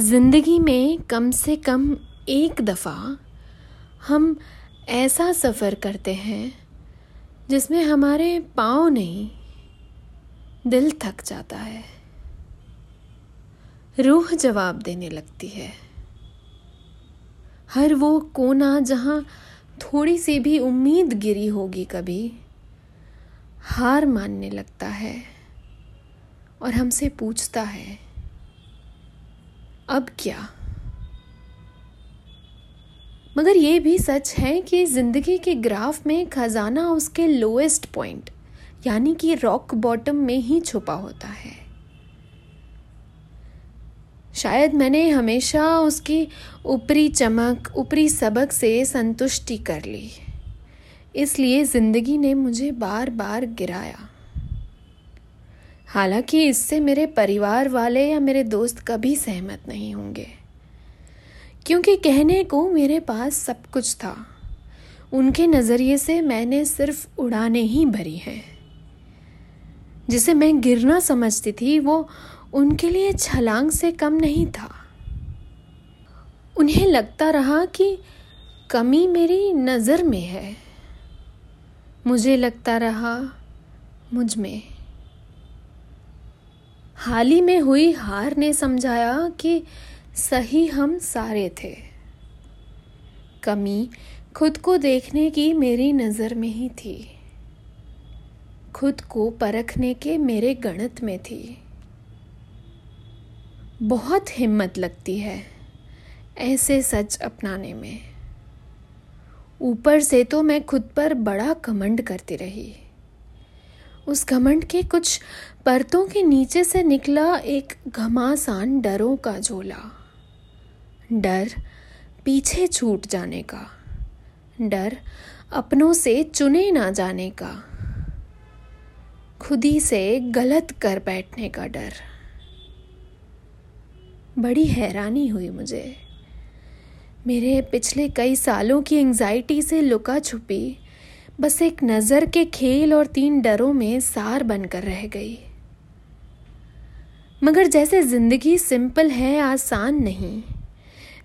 ज़िंदगी में कम से कम एक दफ़ा हम ऐसा सफ़र करते हैं जिसमें हमारे पाँव नहीं, दिल थक जाता है। रूह जवाब देने लगती है। हर वो कोना जहाँ थोड़ी सी भी उम्मीद गिरी होगी कभी, हार मानने लगता है और हमसे पूछता है अब क्या? मगर ये भी सच है कि ज़िंदगी के ग्राफ में ख़जाना उसके लोएस्ट पॉइंट यानी कि रॉक बॉटम में ही छुपा होता है। शायद मैंने हमेशा उसकी ऊपरी चमक, ऊपरी सबक से संतुष्टि कर ली। इसलिए ज़िंदगी ने मुझे बार बार गिराया। हालाँकि इससे मेरे परिवार वाले या मेरे दोस्त कभी सहमत नहीं होंगे। क्योंकि कहने को मेरे पास सब कुछ था। उनके नज़रिए से मैंने सिर्फ़ उड़ाने ही भरी हैं। जिसे मैं गिरना समझती थी, वो उनके लिए छलांग से कम नहीं था। उन्हें लगता रहा कि कमी मेरी नज़र में है। मुझे लगता रहा मुझमें। हाल ही में हुई हार ने समझाया कि सही हम सारे थे। कमी खुद को देखने की मेरी नज़र में ही थी। खुद को परखने के मेरे गणित में थी। बहुत हिम्मत लगती है ऐसे सच अपनाने में। ऊपर से तो मैं खुद पर बड़ा कमंड करती रही। उस घमंड के कुछ परतों के नीचे से निकला एक घमासान डरों का झोला। डर पीछे छूट जाने का। डर अपनों से चुने ना जाने का। खुदी से गलत कर बैठने का डर। बड़ी हैरानी हुई मुझे। मेरे पिछले कई सालों की एंजाइटी से लुका छुपी बस एक नज़र के खेल और तीन डरों में सार बनकर रह गई। मगर जैसे ज़िंदगी सिंपल है, आसान नहीं।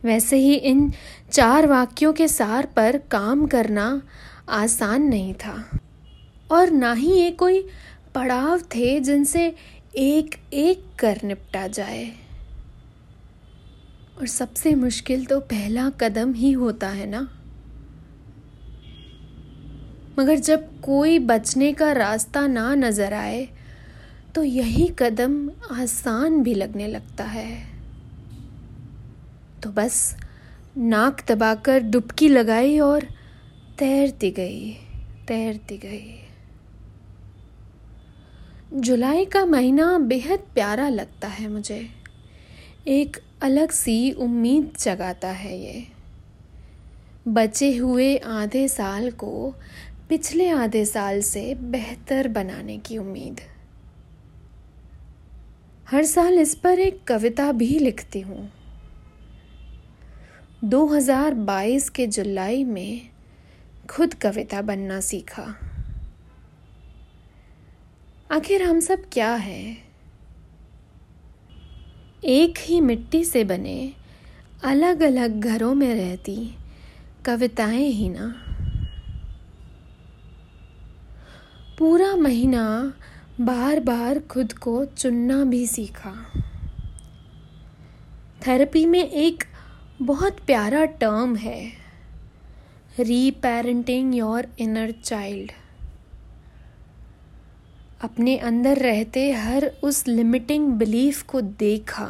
वैसे ही इन चार वाक्यों के सार पर काम करना आसान नहीं था। और ना ही ये कोई पड़ाव थे जिनसे एक एक कर निपटा जाए। और सबसे मुश्किल तो पहला कदम ही होता है ना। मगर जब कोई बचने का रास्ता ना नज़र आए तो यही कदम आसान भी लगने लगता है। तो बस नाक दबाकर डुबकी लगाई और तैरती गई तैरती गई। जुलाई का महीना बेहद प्यारा लगता है मुझे। एक अलग सी उम्मीद जगाता है ये। बचे हुए आधे साल को पिछले आधे साल से बेहतर बनाने की उम्मीद। हर साल इस पर एक कविता भी लिखती हूँ। 2022 के जुलाई में खुद कविता बनना सीखा। आखिर हम सब क्या हैं? एक ही मिट्टी से बने अलग अलग घरों में रहती कविताएँ ही ना। पूरा महीना बार बार खुद को चुनना भी सीखा। थेरेपी में एक बहुत प्यारा टर्म है री पेरेंटिंग योर इनर चाइल्ड अपने अंदर रहते हर उस लिमिटिंग बिलीफ को देखा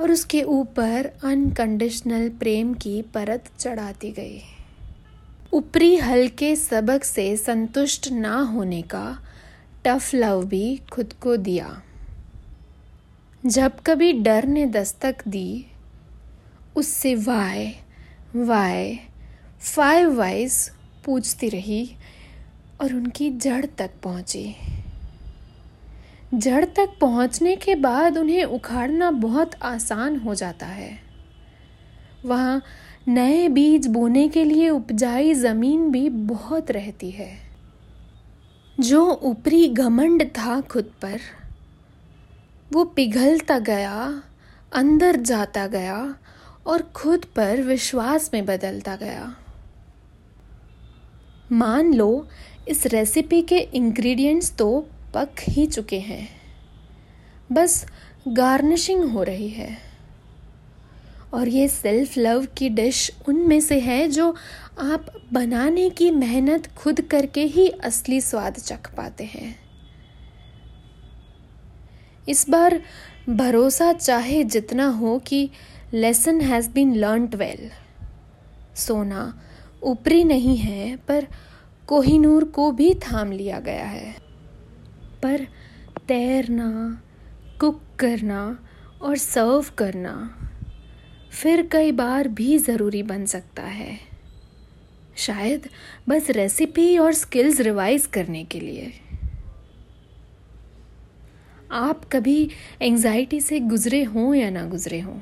और उसके ऊपर अनकंडीशनल प्रेम की परत चढ़ाती गई। ऊपरी हल्के सबक से संतुष्ट ना होने का टफ लव भी खुद को दिया। जब कभी डर ने दस्तक दी, उससे वाय वाय फाइव वाइज पूछती रही और उनकी जड़ तक पहुँची। जड़ तक पहुँचने के बाद उन्हें उखाड़ना बहुत आसान हो जाता है। वहाँ नए बीज बोने के लिए उपजाई ज़मीन भी बहुत रहती है। जो ऊपरी घमंड था खुद पर, वो पिघलता गया, अंदर जाता गया और खुद पर विश्वास में बदलता गया। मान लो, इस रेसिपी के इंग्रेडिएंट्स तो पक ही चुके हैं। बस गार्निशिंग हो रही है। और ये सेल्फ लव की डिश उनमें से है जो आप बनाने की मेहनत खुद करके ही असली स्वाद चख पाते हैं। इस बार भरोसा चाहे जितना हो कि lesson has been learned well सोना ऊपरी नहीं है, पर कोहिनूर को भी थाम लिया गया है। पर तैरना, कुक करना और सर्व करना फिर कई बार भी ज़रूरी बन सकता है। शायद बस रेसिपी और स्किल्स रिवाइज करने के लिए। आप कभी एंजाइटी से गुज़रे हों या ना गुज़रे हों?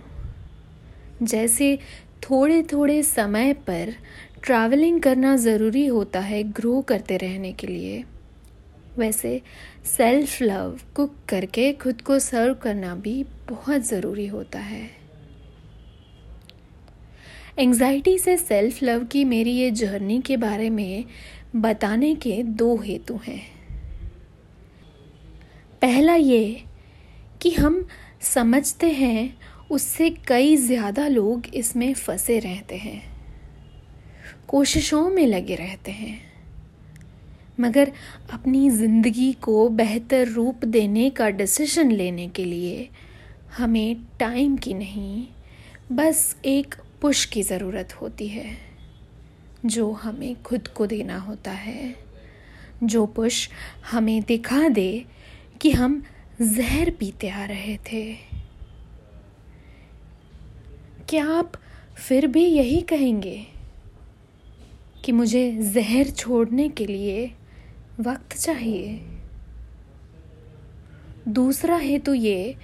जैसे थोड़े थोड़े समय पर ट्रैवलिंग करना ज़रूरी होता है ग्रो करते रहने के लिए। वैसे सेल्फ लव कुक करके खुद को सर्व करना भी बहुत ज़रूरी होता है। एंजाइटी से सेल्फ लव की मेरी ये जर्नी के बारे में बताने के दो हेतु हैं। पहला ये कि हम समझते हैं, उससे कई ज़्यादा लोग इसमें फंसे रहते हैं। कोशिशों में लगे रहते हैं। मगर अपनी ज़िंदगी को बेहतर रूप देने का डिसीज़न लेने के लिए हमें टाइम की नहीं, बस एक पुश की ज़रूरत होती है, जो हमें खुद को देना होता है। जो पुश हमें दिखा दे कि हम जहर पीते आ रहे थे। क्या आप फिर भी यही कहेंगे कि मुझे जहर छोड़ने के लिए वक्त चाहिए? दूसरा हेतु तो ये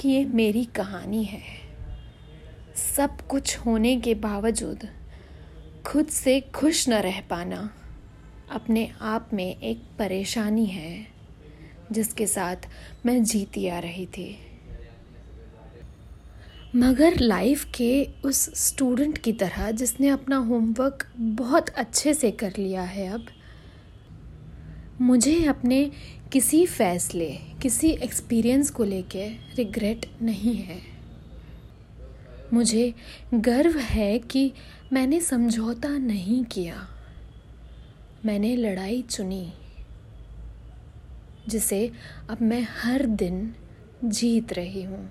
कि ये मेरी कहानी है। सब कुछ होने के बावजूद खुद से खुश न रह पाना अपने आप में एक परेशानी है, जिसके साथ मैं जीती आ रही थी। मगर लाइफ के उस स्टूडेंट की तरह, जिसने अपना होमवर्क बहुत अच्छे से कर लिया है अब, मुझे अपने किसी फैसले, किसी एक्सपीरियंस को लेके रिग्रेट नहीं है। मुझे गर्व है कि मैंने समझौता नहीं किया। मैंने लड़ाई चुनी, जिसे अब मैं हर दिन जीत रही हूँ।